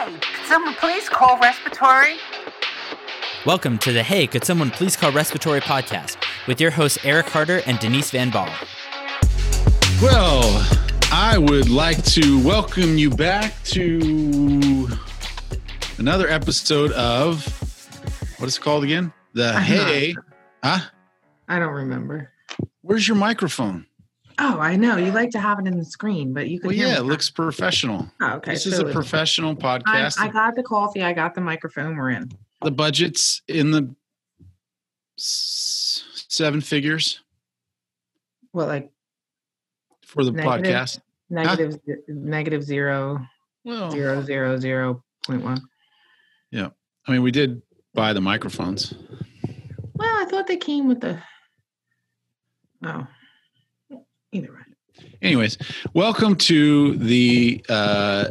Hey, could someone please call respiratory? Welcome to the Hey, Could Someone Please Call Respiratory podcast with your hosts Eric Harder and Denise Van Baal. Well, I would like to welcome you back to another episode of what is it called again? The I'm Hey, huh? I don't remember. Where's your microphone? Oh, I know. You like to have it in the screen, but you could Well, yeah, it looks professional. Oh, okay. This is a professional I, podcast. I got the coffee. I got the microphone. We're in. the budget's in the s- seven figures What, like for the Negative? podcast. negative, ze- negative zero, Well, zero, zero, zero point one? I mean, we did buy the microphones. Well, I thought they came with the. Oh, either way. anyways welcome to the uh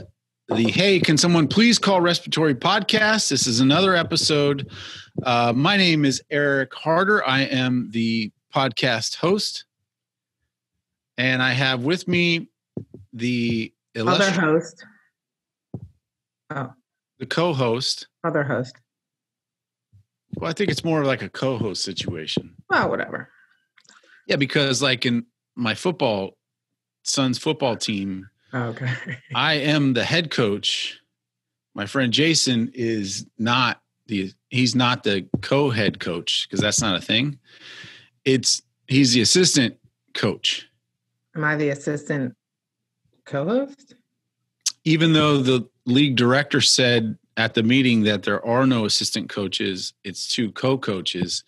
the hey can someone please call respiratory podcast this is another episode uh my name is eric harder i am the podcast host and i have with me the Other host. Oh, the co-host other host. well i think it's more of like a co-host situation Well, whatever. yeah because like in my football son's football team Oh, okay. I am the head coach. My friend Jason is not the he's not the co-head coach because that's not a thing. It's he's the assistant coach. Am I the assistant co-host? Even though the league director said at the meeting that there are no assistant coaches, it's two co-coaches.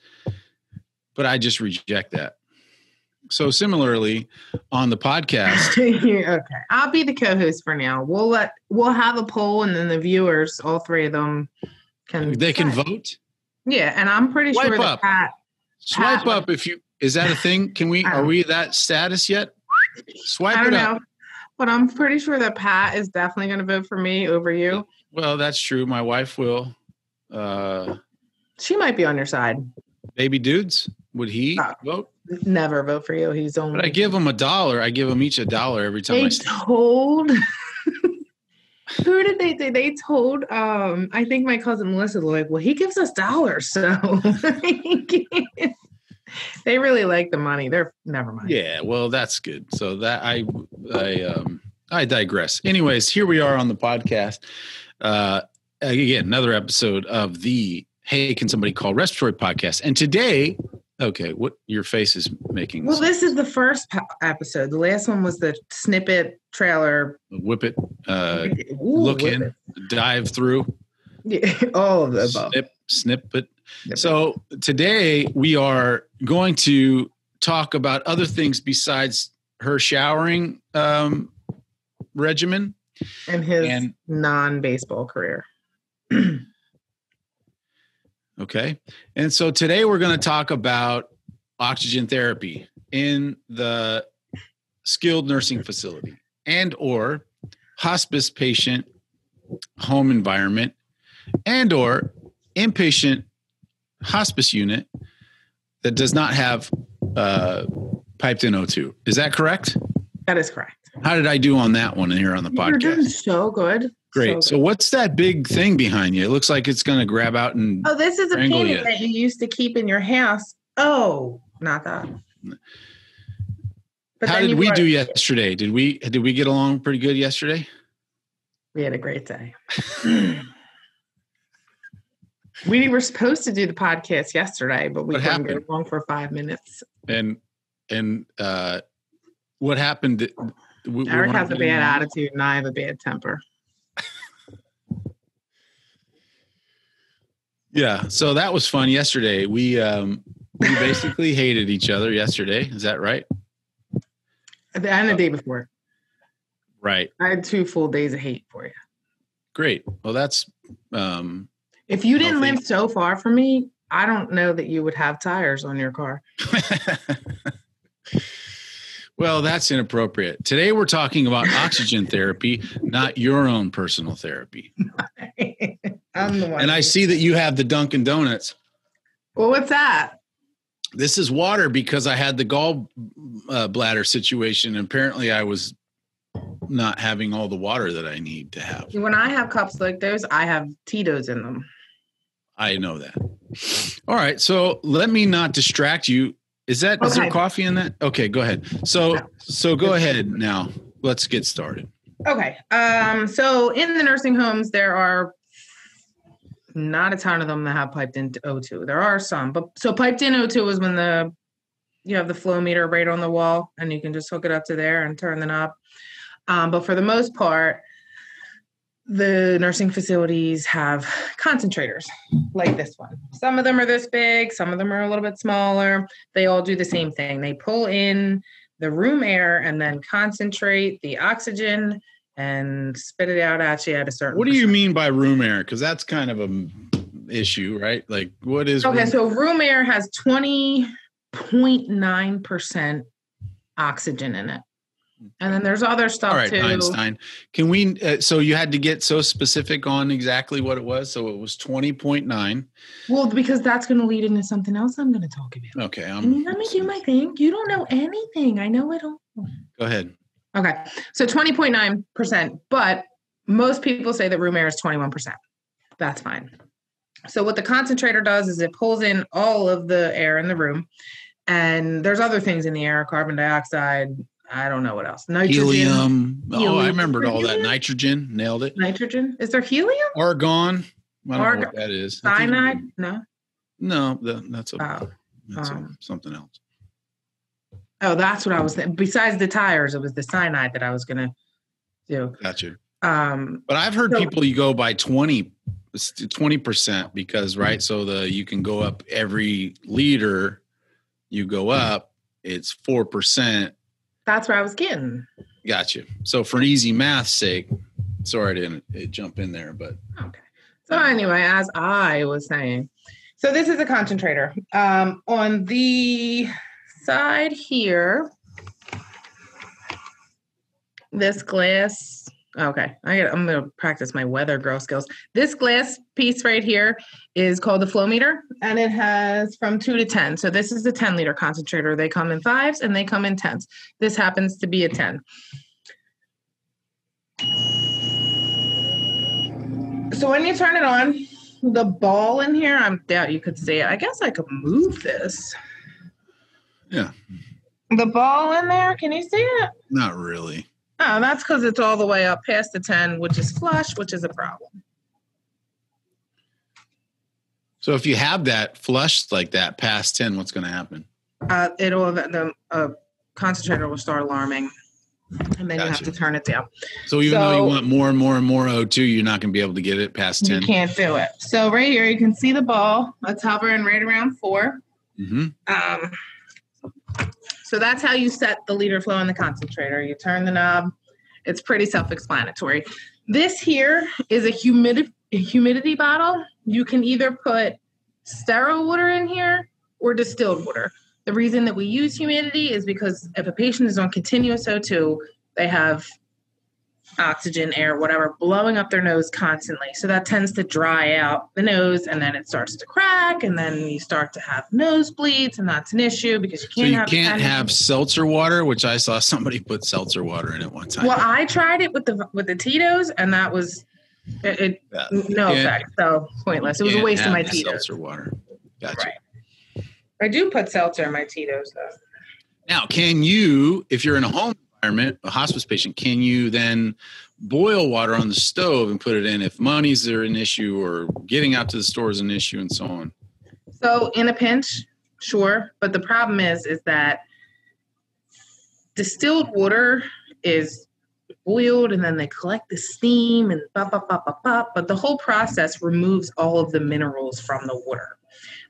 But I just reject that. So similarly, on the podcast, okay, I'll be the co-host for now. We'll let we'll have a poll, and then the viewers, all three of them, can they can vote. Yeah, and I'm pretty Swipe sure that up. Pat. Swipe Pat- up if you is that a thing? Can we are we that status yet? Swipe I don't it up. know, but I'm pretty sure that Pat is definitely going to vote for me over you. Well, that's true. My wife will. Uh She might be on your side. baby dudes, would he vote? Never vote for you. He's only. But I give him a dollar. I give him each a dollar every time I They say told. Who did they? They they told. Um, I think my cousin Melissa. Like, well, he gives us dollars, so they really like the money. They're never mind. Yeah, well, that's good. So that I I um I digress. Anyways, here we are on the podcast. Uh again, another episode of the Hey, can somebody call respiratory podcast? And today, okay, what your face is making Well, this is the first po- episode. The last one was the snippet trailer. whip it, uh Ooh, look whip in, it. dive through. Yeah, all of the above. snip, snippet. Snip it. So today we are going to talk about other things besides her showering um, regimen. and his and- non-baseball career. Okay, and so today we're going to talk about oxygen therapy in the skilled nursing facility and or hospice patient home environment and or inpatient hospice unit that does not have uh, piped in O2. Is that correct? That is correct. How did I do on that one here on the You're doing podcast? so good. Great. So, what's that big thing behind you? It looks like it's going to grab out and Oh, this is a Strangle painting you. that you used to keep in your house. Oh, not that. But How did we do it- yesterday? Did we did we get along pretty good yesterday? We had a great day. we were supposed to do the podcast yesterday, but we What couldn't get along for five minutes. And and uh what happened? We- we Eric weren't has a bad attitude, and I have a bad temper. Yeah. So that was fun yesterday. We um we basically hated each other yesterday. Is that right? And the day before, Right. I had two full days of hate for you. Great. Well, that's um If you didn't Healthy. live so far from me, I don't know that you would have tires on your car. Well, that's inappropriate. Today we're talking about oxygen therapy, not your own personal therapy. I'm the one. And I see that you have the Dunkin' Donuts. Well, what's that? This is water because I had the gall uh, bladder situation. And apparently, I was not having all the water that I need to have. When I have cups like those, I have Tito's in them. I know that. All right, so let me not distract you. Is that is there coffee in that? Okay, go ahead. So so go ahead now. Let's get started. Okay. Um, so in the nursing homes, there are not a ton of them that have piped in O2. There are some, but so piped in O2 is when the you have the flow meter right on the wall and you can just hook it up to there and turn the knob. Um, but for the most part, the nursing facilities have concentrators like this one. Some of them are this big, some of them are a little bit smaller. They all do the same thing. They pull in the room air and then concentrate the oxygen and spit it out at you at a certain What do you percent. mean by room air? Because that's kind of a issue, right? Like, what is? Okay, room- so room air has 20.9% oxygen in it. And then there's other stuff all right, too. Einstein. Can we? Uh, so you had to get so specific on exactly what it was. So it was twenty point nine. Well, because that's going to lead into something else I'm going to talk about. Okay, I mean, let me do my thing. You don't know anything. I know it all. go ahead. Okay, so 20.9%, but most people say that room air is 21%. That's fine. So, what the concentrator does is it pulls in all of the air in the room, and there's other things in the air carbon dioxide. I don't know what else. Nitrogen. Helium. Oh, I remembered all that. Nitrogen. Nailed it. Nitrogen. Is there helium? Argon. I don't know what that is. I Cyanide? No. No, that, that's a, Oh. that's a- um, something else. Oh, that's what I was thinking. Besides the tires, it was the cyanide that I was going to do. Gotcha. Um, But I've heard So- people you go by 20 percent because right, so the you can go up every liter you go up, it's four percent. That's where I was getting. Gotcha. So for an easy math sake, sorry I didn't jump in there, but Okay. So anyway, as I was saying, so this is a concentrator. Um, on the side here, this glass. Okay, I, I'm gonna practice my weather girl skills. This glass piece right here is called the flow meter, and it has from two to ten. So this is the 10 liter concentrator. They come in fives and they come in tens. This happens to be a 10. So when you turn it on, the ball in here, I doubt you could see it. I guess I could move this. Yeah. The ball in there, can you see it? not really. Oh, that's because it's all the way up past the 10, which is flush, which is a problem. So if you have that flush like that past 10, what's going to happen? Uh, it'll the uh, concentrator will start alarming, and then you have to turn it down. So even though you want more and more and more O2, you're not going to be able to get it past 10. You can't do it. So right here, you can see the ball. It's hovering right around four. hmm Um, so that's how you set the liter flow in the concentrator. You turn the knob. It's pretty self-explanatory. This here is a humidity humidity bottle. You can either put sterile water in here or distilled water. The reason that we use humidity is because if a patient is on continuous O2, they have oxygen, air, whatever, blowing up their nose constantly. So that tends to dry out the nose and then it starts to crack and then you start to have nosebleeds and that's an issue because you So can't you have can't have seltzer water, which I saw somebody put seltzer water in it one time. Well, I tried it with the with the Tito's and that was it, it Yeah. no effect. So pointless. It was a waste of my Tito's. Seltzer water. Gotcha. Right. I do put seltzer in my Tito's though. Now, can you, if you're in a home environment, a hospice patient, can you then boil water on the stove and put it in if money's are an issue or getting out to the store is an issue and so on? So in a pinch, sure, but the problem is is that distilled water is boiled and then they collect the steam and bop, bop, bop, bop, bop, but the whole process removes all of the minerals from the water.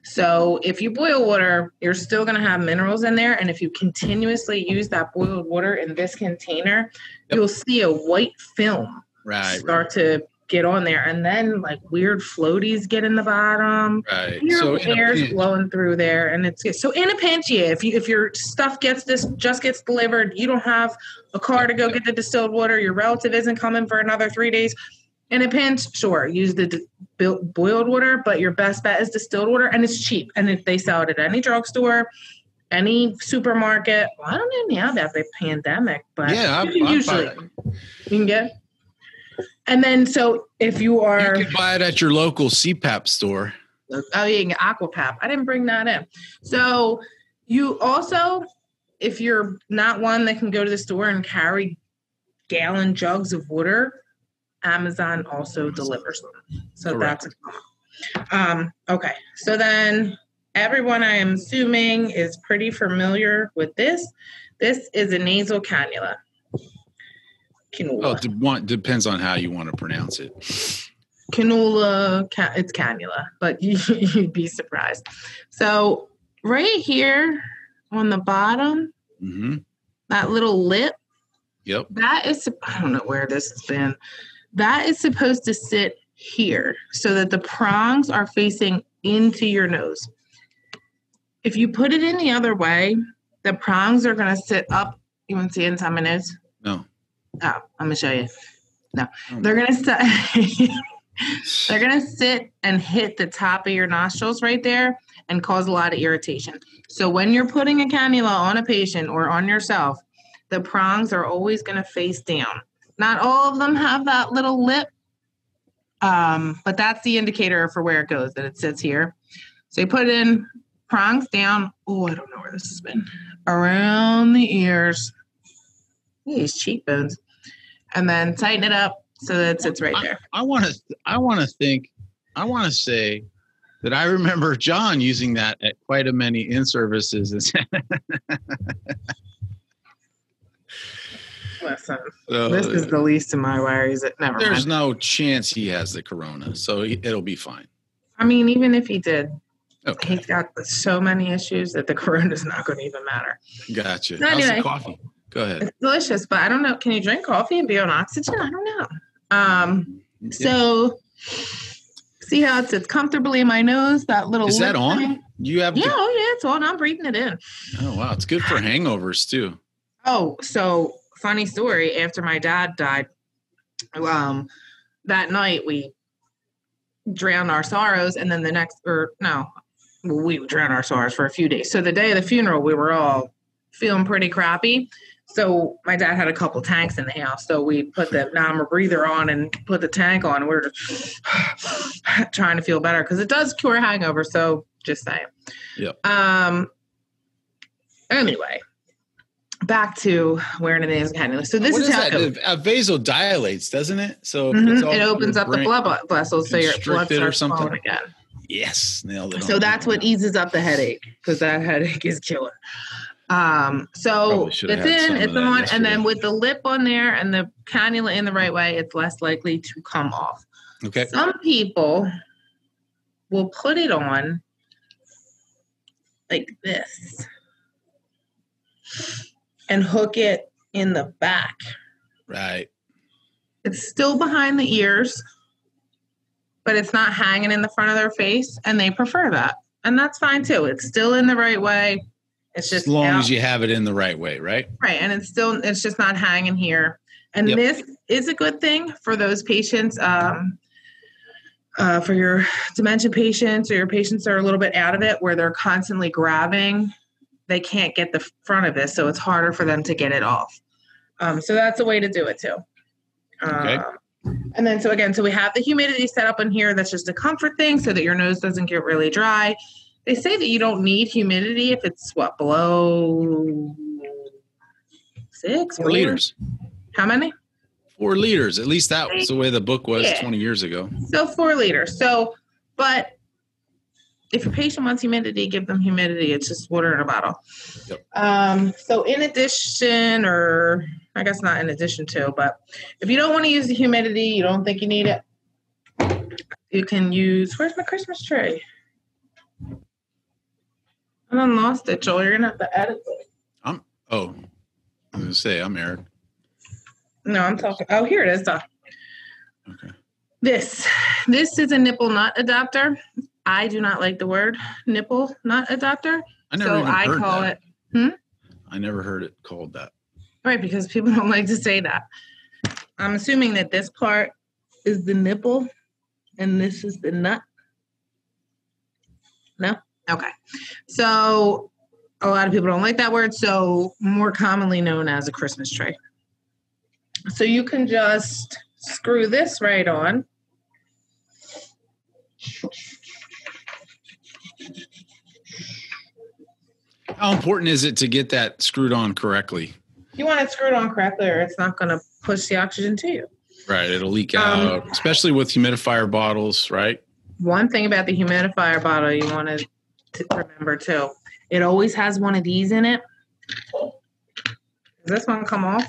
So if you boil water, you're still going to have minerals in there and if you continuously use that boiled water in this container, Yep. you'll see a white film Right. start to get on there and then like weird floaties get in the bottom Right. your So in a air's blowing through there and it's so in a pinch yeah if you if your stuff gets this just gets delivered you don't have a car to go get the distilled water your relative isn't coming for another three days in a pinch sure use the d- boiled water but your best bet is distilled water and it's cheap and if they sell it at any drugstore any supermarket. Well, I don't know now about the pandemic, but Yeah, you I, I usually it. you can get. And then, so if you are, You can buy it at your local CPAP store. oh, you can Aquapap. I didn't bring that in. So you also, if you're not one that can go to the store and carry gallon jugs of water, Amazon also delivers them. So Correct. that's a um okay. So then everyone I am assuming is pretty familiar with this. This is a nasal cannula. Cannula. Oh, de- one, depends on how you want to pronounce it. cannula ca- it's cannula but you, you'd be surprised so right here on the bottom hmm that little lip Yep. that is i don't know where this has been that is supposed to sit here so that the prongs are facing into your nose if you put it in the other way the prongs are going to sit up you want to see inside my nose No. oh i'm going to show you no Oh. they're going to sit They're gonna sit and hit the top of your nostrils right there and cause a lot of irritation. So when you're putting a cannula on a patient or on yourself, the prongs are always gonna face down. Not all of them have that little lip, um, but that's the indicator for where it goes that it sits here. So you put in prongs down. Oh, I don't know where this has been. Around the ears, these cheekbones, and then tighten it up so that it sits right there. I want to. I want to think. I want to say that I remember John using that at quite a many in services. Listen, so this is the least of my worries. It never there's mind. no chance he has the corona, so he, it'll be fine. I mean, even if he did, Okay, he's got so many issues that the corona's not going to even matter. gotcha. So How's the anyway. coffee? Go ahead. It's delicious, but I don't know. Can you drink coffee and be on oxygen? I don't know. Um, so see how it sits comfortably in my nose. That little Is that on? thing? You have. Yeah, the- oh yeah, it's on. I'm breathing it in. oh wow, it's good for hangovers too. Oh, so funny story. After my dad died, um, that night we drowned our sorrows, and then the next, or no, we drowned our sorrows for a few days. So the day of the funeral, we were all feeling pretty crappy. So my dad had a couple tanks in the house, so we put the non rebreather on and put the tank on. We are just trying to feel better because it does cure hangover. So just saying. Yep. Um. Anyway, back to wearing a nasal cannula. So this is, is how it. It uh, vasodilates, doesn't it? So Mhm, all It opens up the blood vessels, so your blood starts something? flowing again. Yes, nailed it. So that's what eases up the headache because that headache is killer. Um, so it's in, it's on, and then with the lip on there and the cannula in the right way, it's less likely to come off. okay. Some people will put it on like this and hook it in the back. Right. It's still behind the ears, but it's not hanging in the front of their face, and they prefer that. And that's fine too. It's still in the right way. It's just as long out- as you have it in the right way, right? right, and it's still it's just not hanging here. And Yep. this is a good thing for those patients, um, uh, for your dementia patients or your patients that are a little bit out of it, where they're constantly grabbing. They can't get the front of this, so it's harder for them to get it off. Um, so that's a way to do it too. Okay. Um, and then, so again, so we have the humidity set up in here. That's just a comfort thing so that your nose doesn't get really dry. They say that you don't need humidity if it's what below six six Four four? liters. How many? Four liters. At least that was the way the book was Yeah. 20 years ago. So four liters. So, but if your patient wants humidity, give them humidity. It's just water in a bottle. Yep. Um, so in addition, or I guess not in addition to, but if you don't want to use the humidity, you don't think you need it, you can use. Where's my Christmas tree? I done lost it, Joel. You're gonna have to edit it. I'm. Oh, I was going to say, I'm Eric. No, I'm talking. Oh, here it is. Though. Okay. This this is a nipple nut adapter. I do not like the word nipple nut adapter, I never so I call that. it hmm? I never heard it called that. right because people don't like to say that. I'm assuming that this part is the nipple and this is the nut. No? Okay. So a lot of people don't like that word, so more commonly known as a Christmas tree. So you can just screw this right on. How important is it to get that screwed on correctly? You want it screwed on correctly, or it's not going to push the oxygen to you. Right, it'll leak Um, out, especially with humidifier bottles, right? One thing about the humidifier bottle you want to to remember too, it always has one of these in it. Does this one come off?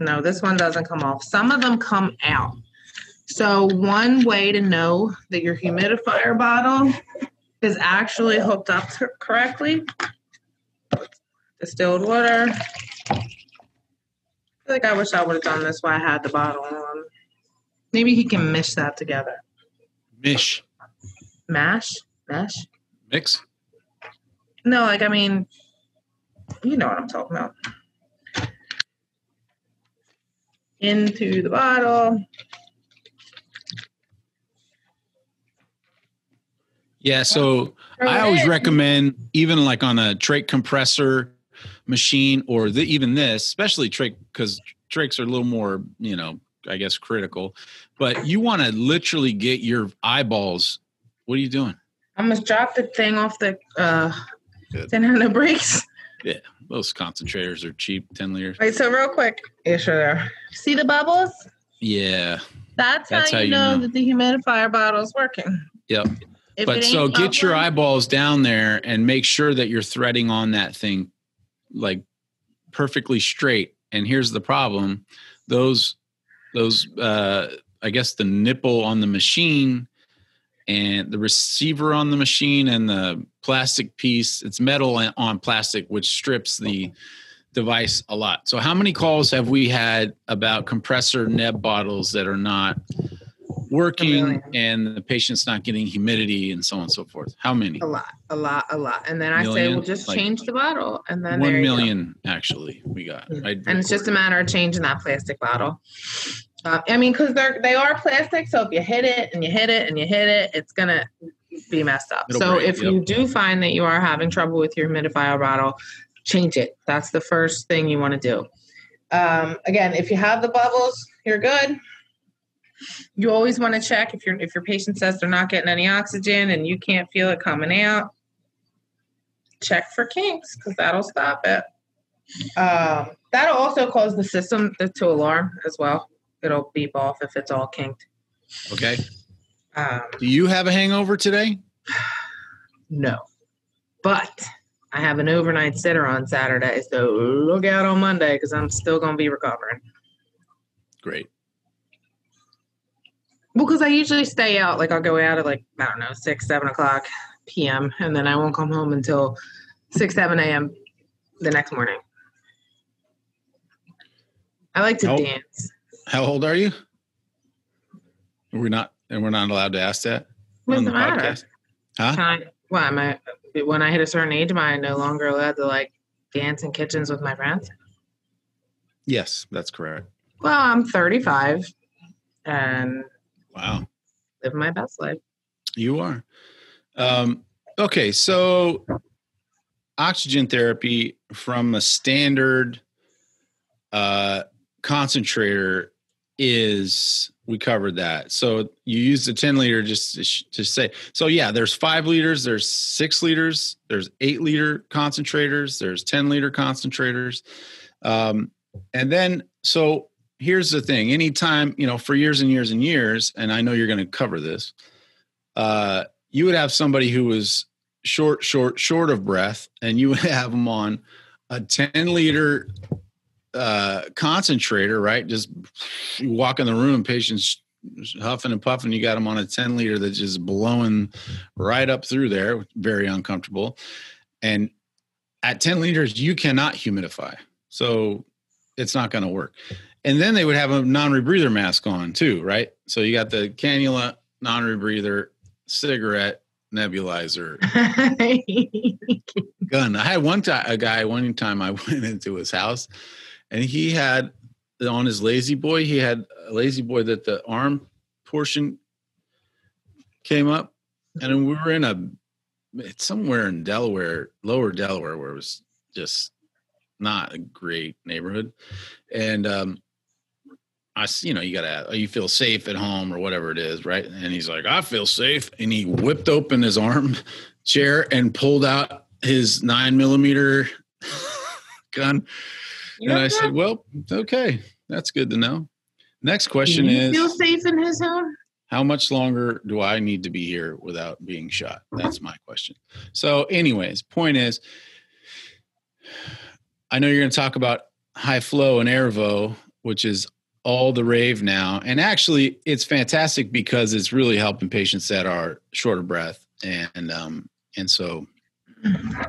No, this one doesn't come off. Some of them come out. So one way to know that your humidifier bottle is actually hooked up correctly, distilled water. I feel like I wish I would have done this while I had the bottle on. Maybe he can mish that together. Mish Mash? Mash? mix. No, like I mean, you know what I'm talking about. Into the bottle. Yeah, so I always recommend even like on a trach compressor machine or the, even this, especially trach because trachs are a little more, you know, I guess critical. But you want to literally get your eyeballs. What are you doing? I almost drop the thing off the uh Good. didn't have no brakes. Those concentrators are cheap, ten liters. Wait, so real quick. Yeah, sure. See the bubbles? Yeah, That's, That's how, how you you know, know. that the humidifier bottle is working. Yep. If but so get your eyeballs down there and make sure that you're threading on that thing like perfectly straight. And here's the problem: those those uh, I guess the nipple on the machine and the receiver on the machine and the plastic piece it's metal on plastic which strips the device a lot. So how many calls have we had about compressor neb bottles that are not working and the patient's not getting humidity and so on and so forth how many a lot, a lot, a lot. And then I say, Million? well, just Like- change the bottle, and then One there go. million actually we got Yeah. I and it's just a matter of changing that plastic bottle. Uh, I mean, because they're they are plastic, so if you hit it and you hit it and you hit it, it's gonna be messed up. It'll so break, if yep. you do find that you are having trouble with your humidifier bottle, change it. That's the first thing you want to do. Um, again, if you have the bubbles, you're good. You always want to check if your if your patient says they're not getting any oxygen and you can't feel it coming out. Check for kinks because that'll stop it. Um, that'll also cause the system to, to alarm as well. It'll beep off if it's all kinked. okay Um, do you have a hangover today no, but I have an overnight sitter on Saturday, so look out on Monday because I'm still gonna be recovering. great Well, because I usually stay out, like I'll go out at like I don't know six, seven o'clock p.m. and then I won't come home until six, seven a.m. the next morning. I like to Nope. dance. how old are you we're not and we're not allowed to ask that What's on the the matter? podcast huh? Why am I? When I hit a certain age, am I no longer allowed to like dance in kitchens with my friends? yes that's correct Well, I'm 35 and wow live my best life. You are. Um, okay, so oxygen therapy from a standard uh, concentrator is we covered that. So you use the 10 liter just to, say. So yeah, there's five liters, there's six liters, there's eight liter concentrators, there's 10 liter concentrators. Um, and then so here's the thing anytime you know for years and years and years and i know you're going to cover this uh, you would have somebody who was short, short, short of breath, and you would have them on a 10 liter uh, concentrator, right? Just you walk in the room, patients huffing and puffing. You got them on a 10 liter that's just blowing right up through there, very uncomfortable. And at 10 liters, you cannot humidify. So it's not going to work. And then they would have a non rebreather mask on too, right? So you got the cannula, non rebreather, cigarette, nebulizer, gun. I had one time a guy one time I went into his house and he had on his lazy boy, he had a lazy boy that the arm portion came up. And we were in a it's somewhere in Delaware, lower Delaware, where it was just not a great neighborhood. And um, I, you know, you gotta, you feel safe at home or whatever it is, right? And he's like, I feel safe. And he whipped open his arm chair and pulled out his nine millimeter gun. And I said, well, okay, that's good to know. Next question you is feel safe in his home? how much longer do I need to be here without being shot? That's my question. So, anyways, point is, I know you're going to talk about high flow and Airvo, which is all the rave now. And actually, it's fantastic because it's really helping patients that are short of breath. And um, and so,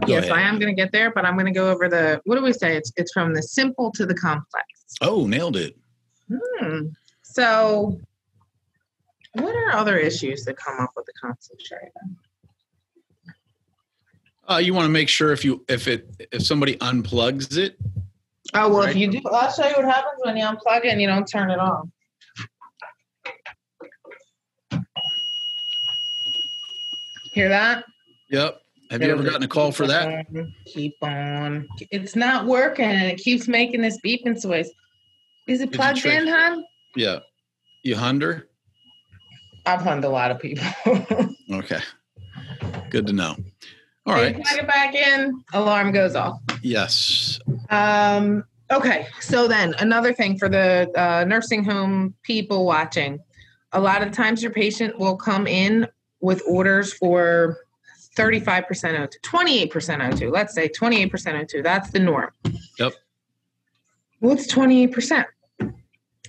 yes, ahead. I am going to get there, but I'm going to go over the. What do we say? It's it's from the simple to the complex. oh, nailed it. Hmm. So, what are other issues that come up with the concentrator? Uh, you want to make sure if you if it if somebody unplugs it, Oh well, Right. if you do, I'll show you what happens when you unplug it and you don't turn it on. Hear that? Yep. Have you ever gotten a call for that? Keep on. It's not working and it keeps making this beeping noise. Is it Did plugged in, hon? Yeah. You hunder? I've hunned a lot of people. Okay. Good to know. All You right. plug it back in, alarm goes off. Yes. Um, okay, so then another thing for the uh, nursing home people watching, a lot of times your patient will come in with orders for 35% O2, 28% O2. Let's say 28% O2. That's the norm. Yep. What's 28%?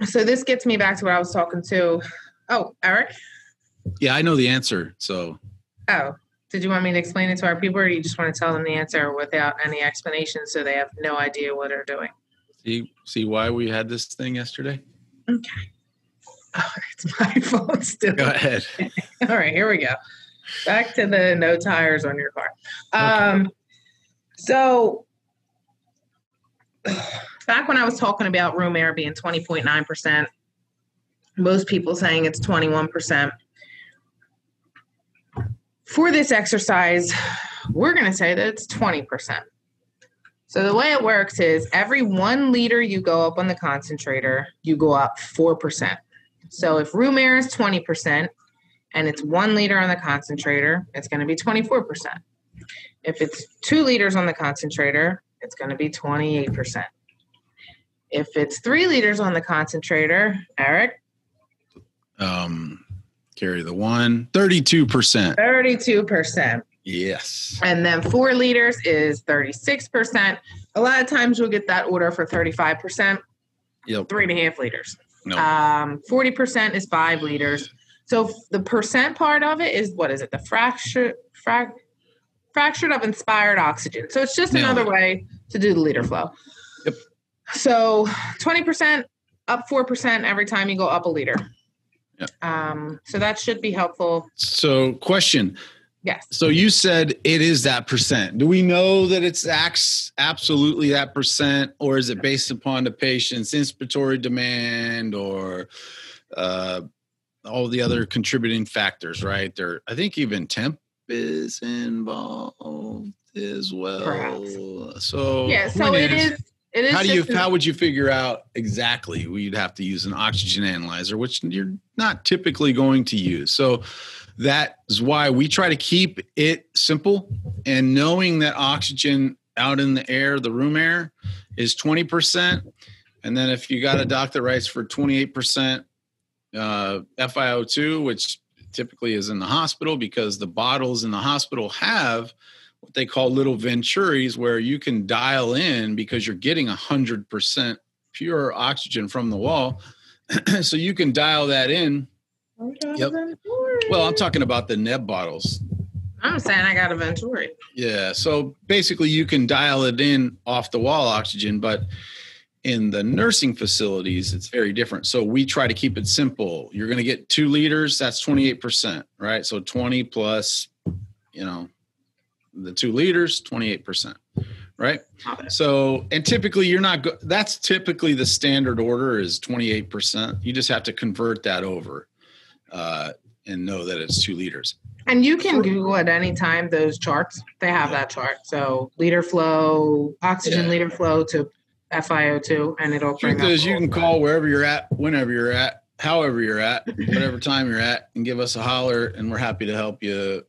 So this gets me back to what I was talking to. Oh, Eric. Yeah, I know the answer. So Oh, did you want me to explain it to our people, or you just want to tell them the answer without any explanation, so they have no idea what they're doing? see see why we had this thing yesterday? Okay. Oh, it's my fault still. Go ahead. All right, here we go. Back to the no tires on your car. Um, so back when I was talking about room air being 20.9%, most people saying it's 21%. For this exercise, we're going to say that it's 20%. So the way it works is every one liter you go up on the concentrator, you go up 4%. So if room air is 20%, and it's one liter on the concentrator, it's going to be 24%. If it's two liters on the concentrator, it's going to be 28%. If it's three liters on the concentrator, Eric, Um carry the one. 32%. 32%. Yes. And then four liters is 36%. A lot of times you'll get that order for 35%, Yep. three and a half liters. No. Um, 40% is five liters. So the percent part of it is what is it? The fracture, frac, fractured of inspired oxygen. So it's just another way to do the liter flow. Yep. So 20% up 4% every time you go up a liter. Yep. Um, so that should be helpful. so question. Yes. So you said it is that percent. Do we know that it's ax- absolutely that percent, or is it based upon the patient's inspiratory demand or uh, all the other contributing factors? Right there, I think even temp is involved as well. Perhaps. So Yeah. So it is. It is. How do you? an- How would you figure out exactly? You'd have to use an oxygen analyzer, which you're not typically going to use. So that is why we try to keep it simple. And knowing that oxygen out in the air, the room air, is twenty percent, and then if you got a doc that writes for twenty eight percent uh, FiO2, which typically is in the hospital because the bottles in the hospital have what they call little venturis where you can dial in because you're getting 100% pure oxygen from the wall. So you can dial that in. Yep. well i'm talking about the neb bottles. I'm saying I got a Venturi. yeah so basically you can dial it in off the wall oxygen but in the nursing facilities it's very different. So we try to keep it simple. You're going to get two liters that's 28% right? So 20 plus you know the two liters 28% right so and typically you're not go- that's typically the standard order is 28% you just have to convert that over uh, and know that it's two liters. And you can Google at any time those charts. They have that chart. So liter flow, oxygen Yeah. liter flow to FiO2, and it'll bring Truth up is, you can call wherever you're at, whenever you're at, however you're at, whatever time you're at, and give us a holler, and we're happy to help you.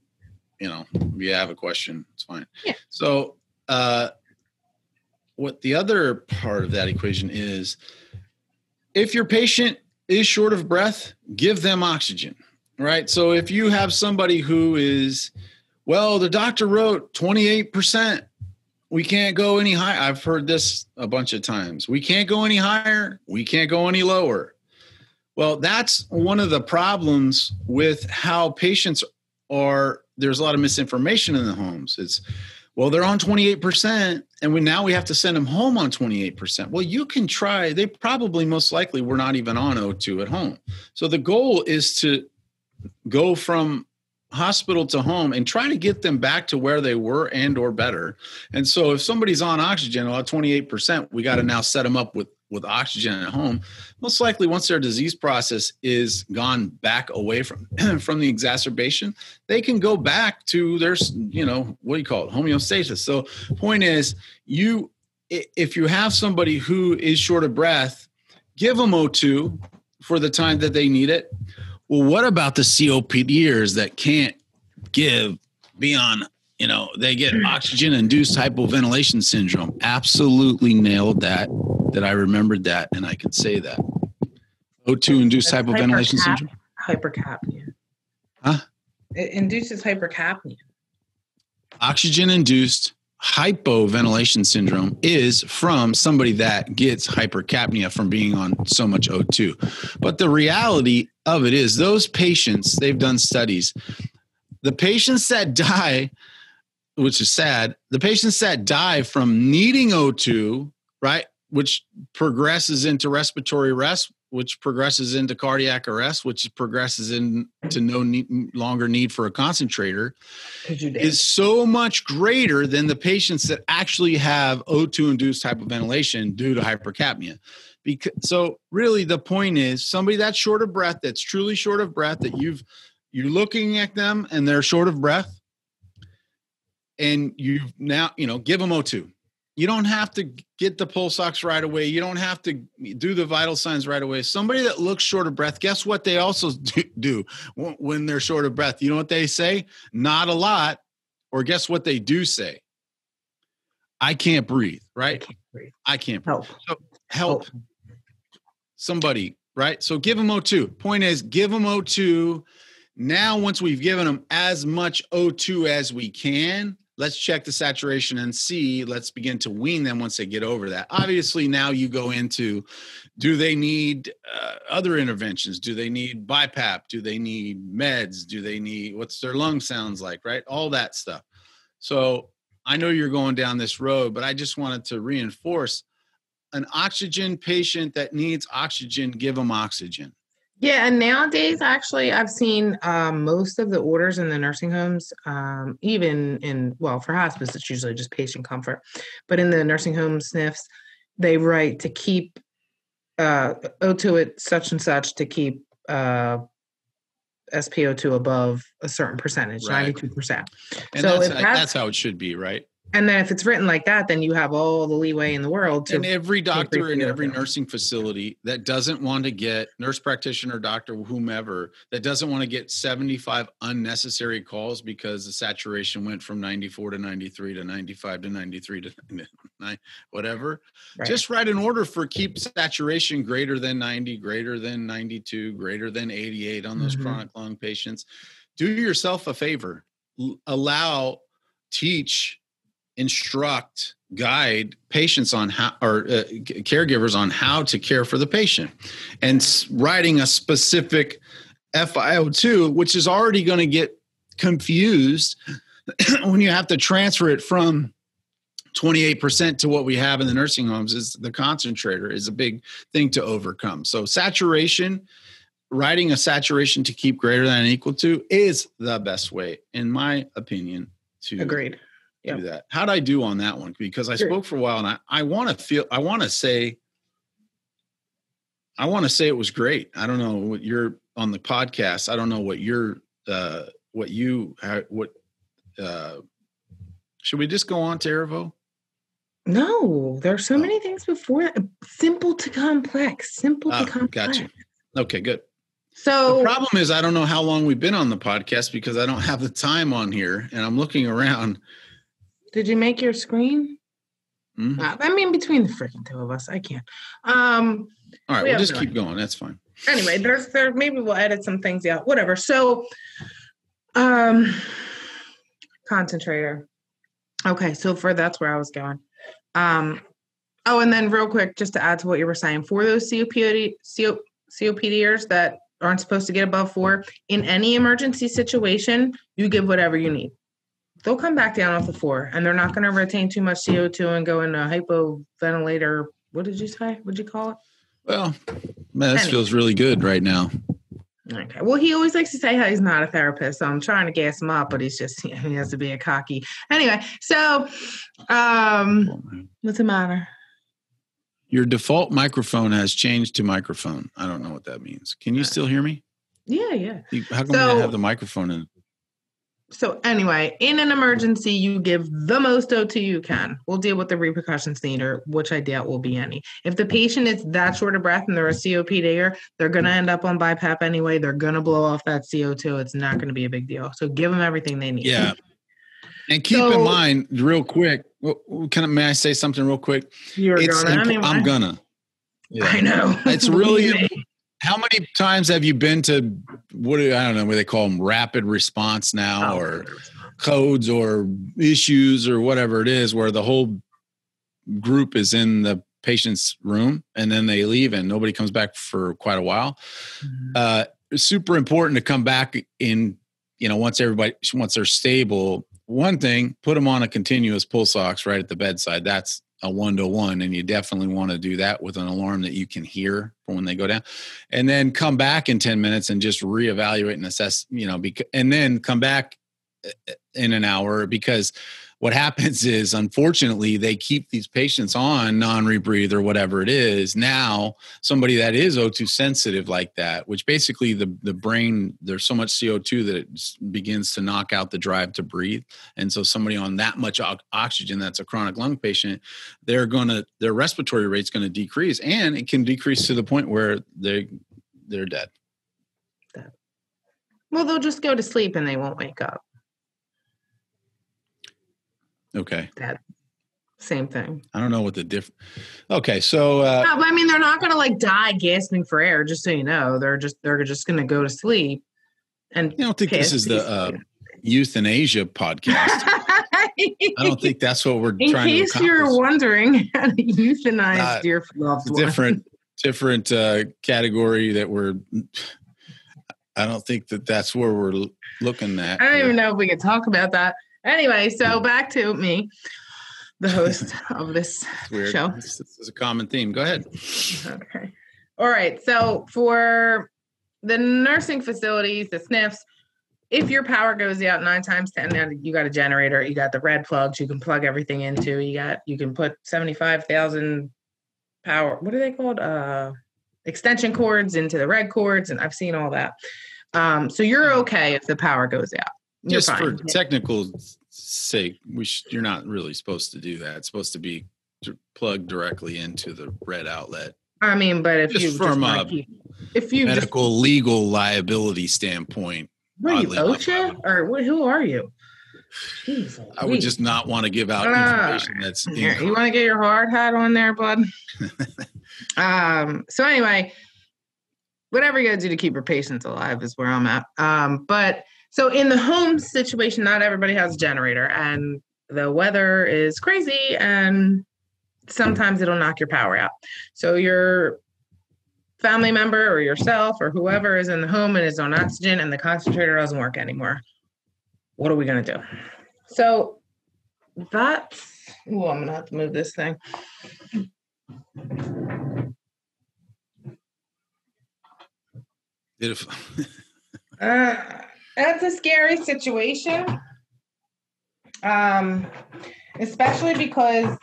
You know, if you have a question, it's fine. Yeah. So, uh, what the other part of that equation is, if your patient is short of breath, give them oxygen. Right. So if you have somebody who is, well, the doctor wrote 28% we can't go any higher. I've heard this a bunch of times. We can't go any higher. We can't go any lower. Well, that's one of the problems with how patients are. There's a lot of misinformation in the homes. It's, well, they're on 28%, and we now we have to send them home on 28%. Well, you can try. They probably most likely were not even on O2 at home. So the goal is to go from hospital to home and try to get them back to where they were and or better and so if somebody's on oxygen well, 28% we got to now set them up with with oxygen at home most likely once their disease process is gone back away from from the exacerbation they can go back to their you know what do you call it? Homeostasis. So point is you if you have somebody who is short of breath give them o2 for the time that they need it. Well, what about the COPDers that can't give beyond, you know, they get hmm. oxygen induced hypoventilation syndrome? Absolutely nailed that, that I remembered that and I could say that. O2 induced That's hypoventilation hypercap- syndrome? hypercapnia. Huh? It induces hypercapnia. Oxygen induced hypoventilation syndrome is from somebody that gets hypercapnia from being on so much O2. But the reality of it is, those patients, they've done studies, the patients that die, which is sad, the patients that die from needing O2, right, which progresses into respiratory rest, which progresses into cardiac arrest, which progresses into no need, longer need for a concentrator, Because you did. is so much greater than the patients that actually have O2 induced hypoventilation due to hypercapnia. Because so really the point is somebody that's short of breath, that's truly short of breath, that you've you're looking at them and they're short of breath, and you've now you know give them O2. You don't have to get the pulse ox right away. You don't have to do the vital signs right away. Somebody that looks short of breath, guess what they also do, when they're short of breath? You know what they say? Not a lot. Or guess what they do say? I can't breathe, I right? can't breathe. I can't breathe. Help. help somebody, right? So give them O2. Point is, give them O2. Now, once we've given them as much O2 as we can, let's check the saturation and see. Let's begin to wean them once they get over that. Obviously, now you go into do they need uh, other interventions? Do they need BiPAP? Do they need meds? Do they need what's their lung sounds like, right? All that stuff. So I know you're going down this road, but I just wanted to reinforce an oxygen patient that needs oxygen, give them oxygen. Yeah, and nowadays, actually, I've seen um, most of the orders in the nursing homes, um, even in, well, for hospice, it's usually just patient comfort, but in the nursing home SNFs, they write to keep uh, O2 at such and such to keep uh, SpO2 above a certain percentage, Right. 92%. And So that's, that's- that's how it should be, right? And then if it's written like that, then you have all the leeway in the world to And every doctor in every that. nursing facility that doesn't want to get nurse practitioner, doctor, whomever, that doesn't want to get 75 unnecessary calls because the saturation went from 94 to 93 to 95 to 93 to 9, whatever. Right. Just write an order for keep saturation greater than 90, greater than 92, greater than 88 on those Mhm. chronic lung patients. Do yourself a favor. Allow, teach, instruct, guide patients on how, or uh, caregivers on how to care for the patient, and writing a specific FiO2, which is already going to get confused when you have to transfer it from 28% to what we have in the nursing homes is the concentrator is a big thing to overcome. So saturation, writing a saturation to keep greater than equal to is the best way, in my opinion, to agreed. Do that. How'd I do on that one? Because I Sure. spoke for a while and I, I want to feel, I want to say, I want to say it was great. I don't know what you're on the podcast. I don't know what your uh, what you how, what uh, should we just go on to Airvo? No, there are so many things before that. Simple to complex. Simple Ah, to complex. gotcha. Okay, good. So The problem is I don't know how long we've been on the podcast because I don't have the time on here, and I'm looking around. Did you make your screen? Hmm? Uh, I mean, between the freaking two of us, I can't. Um. All right, We we'll just keep going. That's fine. Anyway, there's there. Maybe we'll edit some things out. Whatever. So, um, concentrator. Okay, so for that's where I was going. Um. Oh, and then real quick, just to add to what you were saying, for those COPD, CO, COPDers that aren't supposed to get above four, in any emergency situation, you give whatever you need. They'll come back down off the four, and they're not going to retain too much CO2 and go into a hypoventilator. What did you say? What'd you call it? Well, man, this Anyway. feels really good right now. Okay. Well, he always likes to say how he's not a therapist, so I'm trying to gas him up, but he's just he has to be a cocky. Anyway, so um, what's the matter? Your default microphone has changed to microphone. I don't know what that means. Can you still hear me? Yeah, yeah. How come So- you have the microphone in? So anyway, in an emergency, you give the most O2 you can. We'll deal with the repercussions later, which I doubt will be any. If the patient is that short of breath and they're a COPDer, they're going to end up on BiPAP anyway. They're going to blow off that CO2. It's not going to be a big deal. So give them everything they need. Yeah. And keep in mind, real quick, can I, may I say something real quick? You're It's going imp- anyway. I'm gonna. Yeah. I know. It's really. How many times have you been to what do I don't know what they call them rapid response now Oh, or codes or issues or whatever it is where the whole group is in the patient's room and then they leave and nobody comes back for quite a while. Mhm. Uh, super important to come back in, you know, once everybody, once they're stable. One thing, put them on a continuous pulse ox right at the bedside. That's a one to one, and you definitely want to do that with an alarm that you can hear for when they go down, and then come back in ten minutes and just reevaluate and assess, you know, because and then come back uh, in an hour because what happens is unfortunately they keep these patients on non-rebreathe or whatever it is now somebody that is o2 sensitive like that which basically the the brain there's so much co2 that it begins to knock out the drive to breathe. And so somebody on that much oxygen that's a chronic lung patient they're to their respiratory rate's going to decrease and it can decrease to the point where they they're dead. Well, they'll just go to sleep and they won't wake up. Okay That Same thing. i don't know what the diff okay so uh No, I mean, they're not going to like die gasping for air. Just so you know, they're just they're just going to go to sleep. And i don't think this is the uh euthanasia podcast I don't think that's what we're In trying to case you're wondering, how to euthanize Uh, your loved one. different different uh category that we're i don't think that that's where we're looking at I don't here. even know if we could talk about that. Anyway, so back to me, the host of this show. this, this is a common theme go ahead Okay. All right. So for the nursing facilities, the SNFs, if your power goes out nine times ten, now you got a generator, you got the red plugs you can plug everything into. You got you can put seventy five thousand power. What are they called? Uh, extension cords into the red cords, and I've seen all that. Um, so you're okay if the power goes out. You're just for fine. technical sake we sh- you're not really supposed to do that it's supposed to be d- plugged directly into the red outlet I mean, but if just you from wanna a if you just medical legal liability standpoint what are you enough, OSHA or what, who are you? Jeez i would just not want to give out Ah, information that's incorrect. you want to get your hard hat on there, bud? um, so anyway, whatever you gotta do to keep your patients alive is where I'm at. Um, but so in the home situation, not everybody has a generator, and the weather is crazy, and sometimes it'll knock your power out. So your family member or yourself or whoever is in the home and is on oxygen and the concentrator doesn't work anymore. What are we gonna do? So that's oh, I'm gonna have to move this thing. It- Uh, that's a scary situation. Um, especially because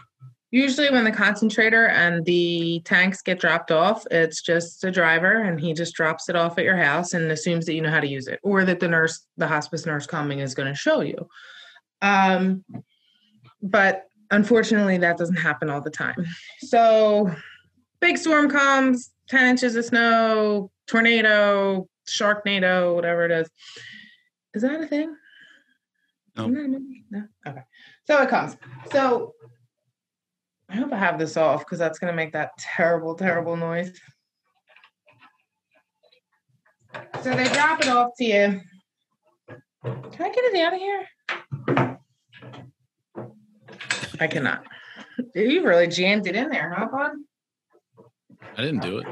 Usually, when the concentrator and the tanks get dropped off, it's just a driver and he just drops it off at your house and assumes that you know how to use it or that the nurse, the hospice nurse coming is going to show you. Um, but unfortunately, that doesn't happen all the time. So, big storm comes, 10 inches of snow, tornado, sharknado, whatever it is. Is that a thing? No. Isn't that a movie? No. Okay. So it comes. So I hope I have this off because that's going to make that terrible, terrible noise. So they drop it off to you. Can I get it out of here? I cannot. You really jammed it in there, huh, Bud? I didn't do it.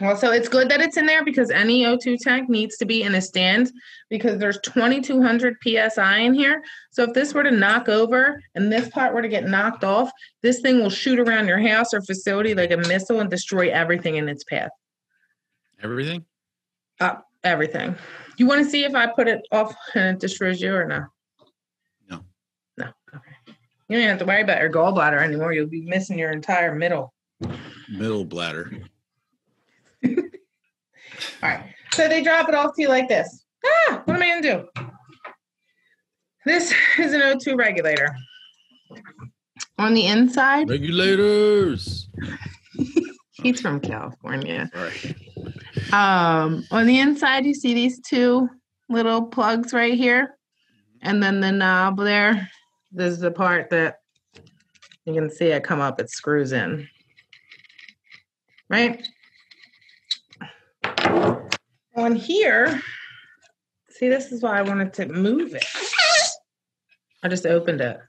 Well, so it's good that it's in there because any O2 tank needs to be in a stand because there's 2200 psi in here. So if this were to knock over and this part were to get knocked off, this thing will shoot around your house or facility like a missile and destroy everything in its path. Everything? Up everything. You want to see if I put it off and it destroys you or no? No. No. Okay. You don't have to worry about your gallbladder anymore. You'll be missing your entire middle. Middle bladder. All right. So they drop it off to you like this. Ah, what am I going to do? This is an O2 regulator. On the inside, Regulators. he's from California. All right. Um, on the inside, you see these two little plugs right here, and then the knob there. This is the part that you can see it come up. It screws in, right? On here, see, this is why I wanted to move it. I just opened it.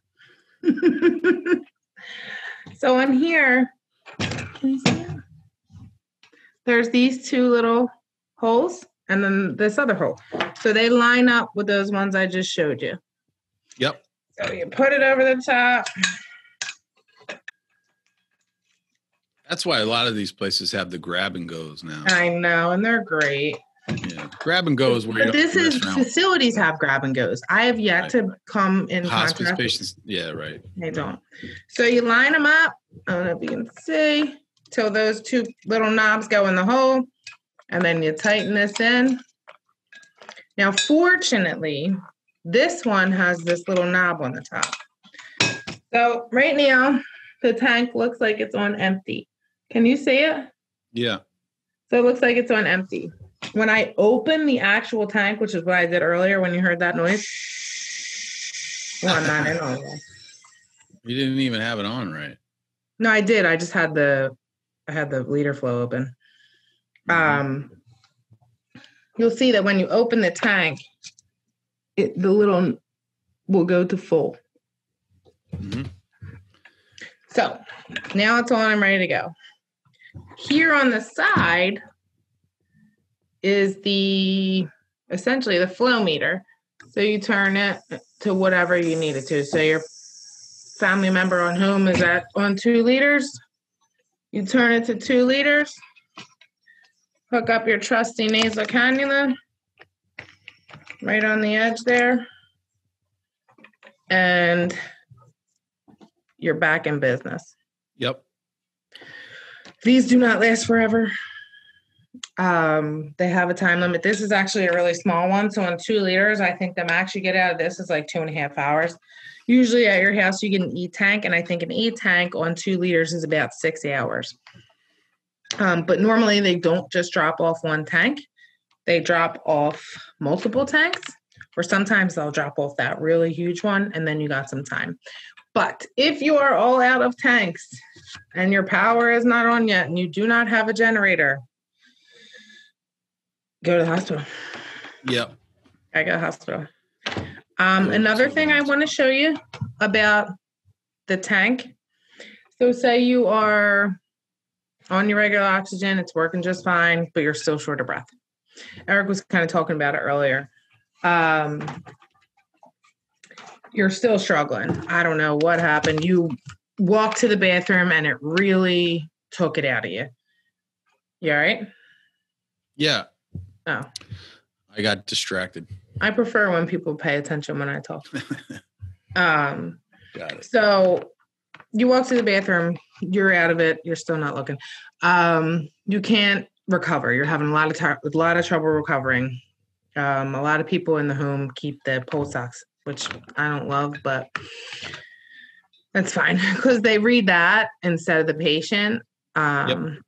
so on here, can you see there's these two little holes and then this other hole. So they line up with those ones I just showed you. Yep. So you put it over the top. That's why a lot of these places have the grab and goes now. I know, and they're great. Yeah. Grab and goes where But this is facilities have grab and goes. I have yet Right. to come in hospice contact. patients. Yeah, right. They don't. So you line them up. I don't know if you can see till those two little knobs go in the hole, and then you tighten this in. Now, fortunately, this one has this little knob on the top. So right now, the tank looks like it's on empty. Can you see it? Yeah. So it looks like it's on empty. When I open the actual tank, which is what I did earlier when you heard that noise. Well, I'm not in on it. You didn't even have it on right. No, I did. I just had the I had the liter flow open. Um you'll see that when you open the tank, it the little will go to full. Mhm. So now it's on, I'm ready to go. Here on the side is the essentially the flow meter. So you turn it to whatever you need it to. So your family member on home is at on two liters. You turn it to two liters. Hook up your trusty nasal cannula right on the edge there. And you're back in business. Yep. These do not last forever. Um, they have a time limit. This is actually a really small one. So on two liters, I think the max you get out of this is like two and a half hours. Usually at your house, you get an E tank, and I think an E tank on two liters is about six hours. Um, but normally they don't just drop off one tank, they drop off multiple tanks, or sometimes they'll drop off that really huge one, and then you got some time. But if you are all out of tanks and your power is not on yet and you do not have a generator, go to the hospital. Yep. I go to the hospital. Um, another thing I want to show you about the tank. So, say you are on your regular oxygen, it's working just fine, but you're still short of breath. Eric was kind of talking about it earlier. Um, you're still struggling. I don't know what happened. You walked to the bathroom and it really took it out of you. You all right? Yeah. Oh. I got distracted. I prefer when people pay attention when I talk. um, Got it. so you walk to the bathroom, you're out of it, you're still not looking. Um, you can't recover. You're having a lot of a lot of trouble recovering. Um, a lot of people in the home keep the pulse ox, which I don't love, but that's fine because they read that instead of the patient. Um,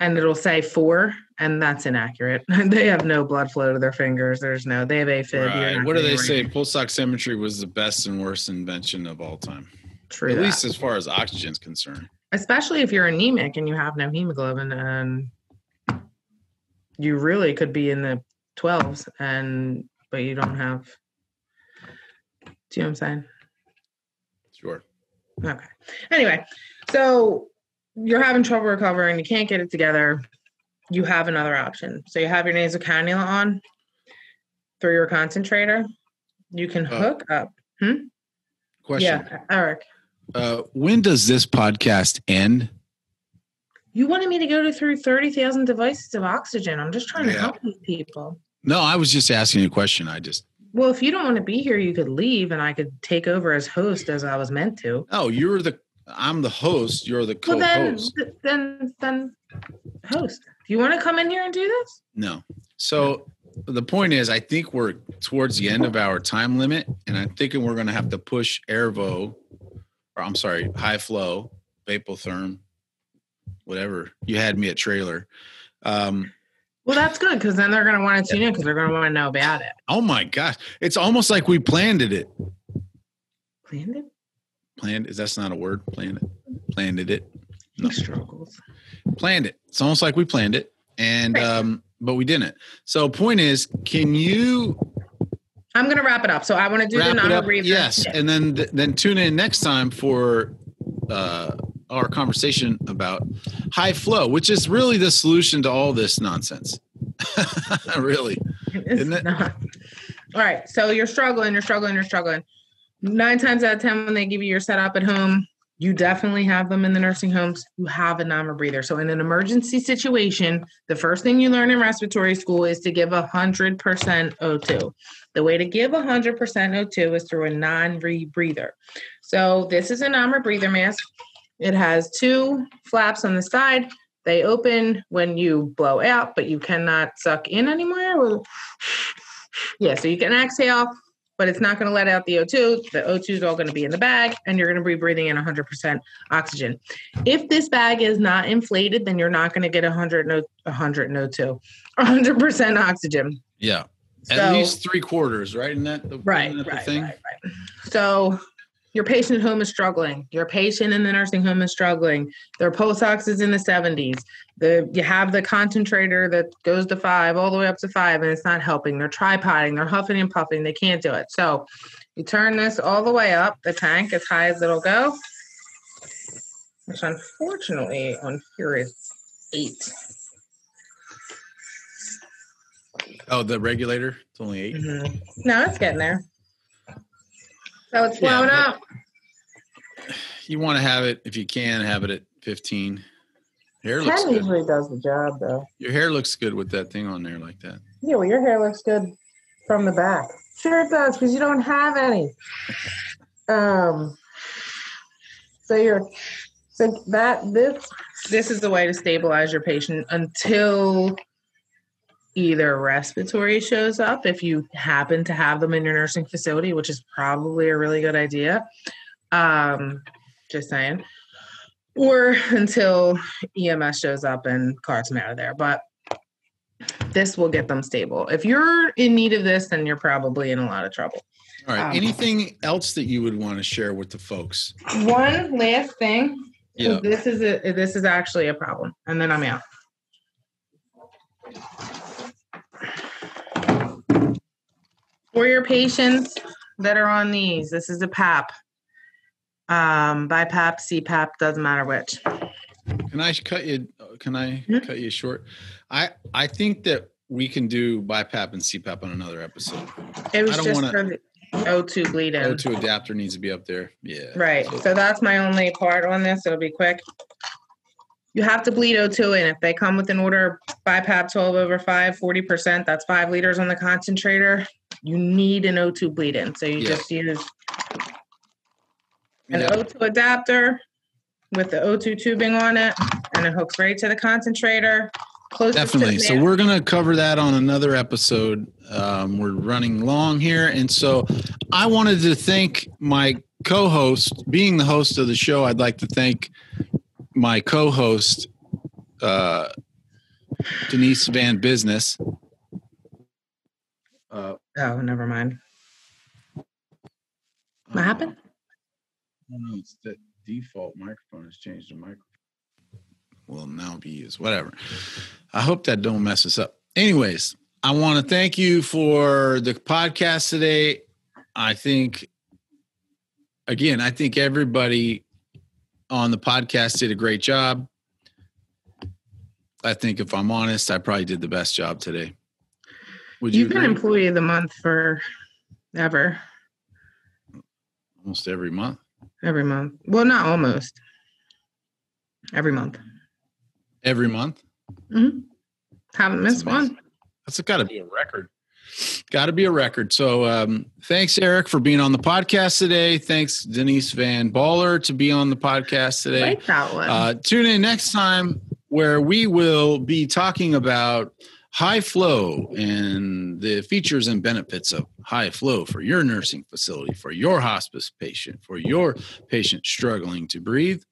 and it'll say four, and that's inaccurate. they have no blood flow to their fingers. There's no, they have AFib. Right. What do they say? Pulse oximetry was the best and worst invention of all time, True. at that. least as far as oxygen's concerned. especially if you're anemic and you have no hemoglobin and you really could be in the 12s and but you don't have do you know what i'm saying Sure. okay anyway so you're having trouble recovering you can't get it together you have another option so you have your nasal cannula on through your concentrator you can Oh. hook up Question. yeah eric Uh, when does this podcast end? you wanted me to go to through 30,000 devices of oxygen i'm just trying to help these people No, I was just asking you a question. I just Well, if you don't want to be here, you could leave and I could take over as host as I was meant to. oh, you're the I'm the host. You're the co-host. th- then, then, host. Do you want to come in here and do this? No. So the point is, I think we're towards the end of our time limit, and I'm thinking we're going to have to push Airvo, or I'm sorry, High Flow, Vapotherm, whatever. You had me at trailer. Um, Well, that's good because then they're going to want to tune in because they're going to want to know about it. oh my gosh, it's almost like we planned it. Planned it? Planned is that's not a word. Planned it. Planned it. No. He struggles. Planned it. It's almost like we planned it, and Right. um, but we didn't. So point is, can you I'm going to wrap it up. So I want to do the wrap non up. breather. Yes, and then then tune in next time for uh, our conversation about high flow, which is really the solution to all this nonsense. really, It's Isn't it? not. All right. So you're struggling, you're struggling, you're struggling. Nine times out of 10, when they give you your setup at home, you definitely have them in the nursing homes. You have a non breather. So, in an emergency situation, the first thing you learn in respiratory school is to give 100% O2. The way to give 100% O2 is through a non rebreather. So, this is a non rebreather mask. It has two flaps on the side. They open when you blow out, but you cannot suck in anymore. Yeah, so you can exhale, but it's not going to let out the O2. The O2 is all going to be in the bag, and you're going to be breathing in 100% oxygen. If this bag is not inflated, then you're not going to get 100 no 100 no 2 100% oxygen. yeah, at least three quarters, right? Isn't that the, Right, that right, thing? right, right. So your patient at home is struggling. Your patient in the nursing home is struggling. Their pulse ox is in the 70s. The you have the concentrator that goes to five all the way up to five, and it's not helping. They're tripoding, they're huffing and puffing, they can't do it. So you turn this all the way up, the tank as high as it'll go. Which unfortunately on here is eight. Oh, the regulator. It's only 8 Mhm. No, it's getting there. So it's Yeah, blowing up. You want to have it if you can have it at fifteen. Hair looks Ken good. usually does the job though. Your hair looks good with that thing on there like that. Yeah, well, your hair looks good from the back. Sure, it does because you don't have any. Um. So you're, so that this this is the way to stabilize your patient until either respiratory shows up if you happen to have them in your nursing facility, which is probably a really good idea. Um, just saying. Or until EMS shows up and carts them out of there. But this will get them stable. If you're in need of this, then you're probably in a lot of trouble. All right. Um, Anything else that you would want to share with the folks? One last thing. Yeah. This is a this is actually a problem. And then I'm out. For your patients that are on these, this is a PAP. Um, BiPAP, CPAP, doesn't matter which. Can I cut you? Can I Mhm. cut you short? I I think that we can do BiPAP and CPAP on another episode. It was I don't for the O2 bleed in. O2 adapter needs to be up there. Yeah. Right. So- So that's my only part on this. It'll be quick. You have to bleed O2 in. If they come with an order BiPAP 12 over 5, 40%, that's five liters on the concentrator. You need an O2 bleed in. So you Yeah. just use an yeah. O2 adapter with the O2 tubing on it, and it hooks right to the concentrator. Definitely. the So we're going to cover that on another episode. Um, we're running long here. And so I wanted to thank my co host, being the host of the show, I'd like to thank my co host, uh, Denise Van Business. Uh, Oh, never mind. What um, happened? Oh no, it's the default microphone has changed the microphone. Will now be used. Whatever. I hope that don't mess us up. Anyways, I want to thank you for the podcast today. I think again, I think everybody on the podcast did a great job. I think if I'm honest, I probably did the best job today. Would you You've been employee of the month for ever, almost every month? every month. Well, not almost. Every month. Every month? hmm Haven't That's missed amazing. one. That's got to be a record. Got to be a record. So, um, thanks, Eric, for being on the podcast today. Thanks, Denise Van Baller, to be on the podcast today. Like that one. Uh, tune in next time where we will be talking about high flow and the features and benefits of high flow for your nursing facility, for your hospice patient, for your patient struggling to breathe.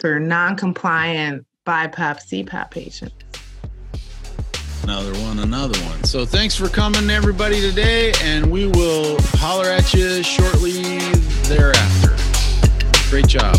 for non-compliant BiPAP CPAP patients. Another one, another one. So thanks for coming, everybody, today, and we will holler at you shortly thereafter. Great job.